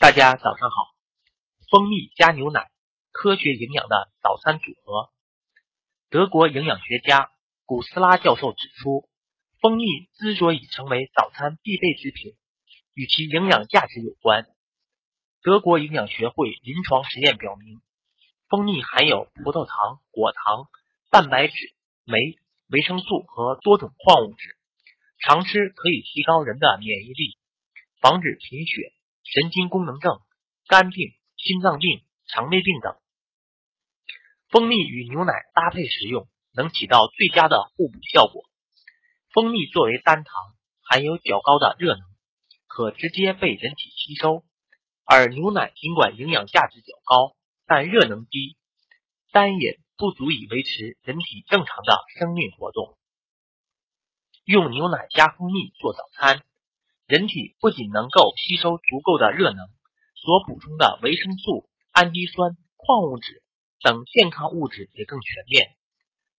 大家早上好，蜂蜜加牛奶，科学营养的早餐组合。德国营养学家古斯拉教授指出，蜂蜜之所以成为早餐必备之品，与其营养价值有关。德国营养学会临床实验表明，蜂蜜含有葡萄糖、果糖、蛋白质、酶、维生素和多种矿物质，常吃可以提高人的免疫力，防止贫血。神经功能症、肝病、心脏病、肠胃病等，蜂蜜与牛奶搭配食用，能起到最佳的互补效果。蜂蜜作为单糖，含有较高的热能，可直接被人体吸收；而牛奶尽管营养价值较高，但热能低，单饮不足以维持人体正常的生命活动。用牛奶加蜂蜜做早餐。人体不仅能够吸收足够的热能，所补充的维生素、氨基酸、矿物质等健康物质也更全面，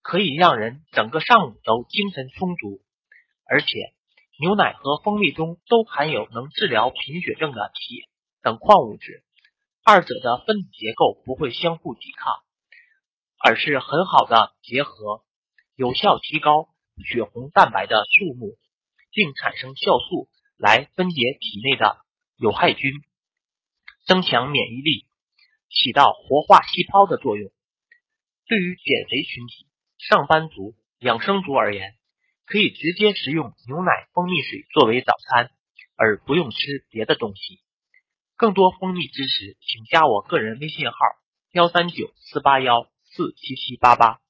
可以让人整个上午都精神充足。而且，牛奶和蜂蜜中都含有能治疗贫血症的铁等矿物质，二者的分子结构不会相互抵抗，而是很好的结合，有效提高血红蛋白的数目，并产生酵素。来分解体内的有害菌，增强免疫力，起到活化细胞的作用。对于减肥群体、上班族、养生族而言，可以直接食用牛奶、蜂蜜水作为早餐，而不用吃别的东西。更多蜂蜜知识，请加我个人微信号：幺三九四八幺四七七八八。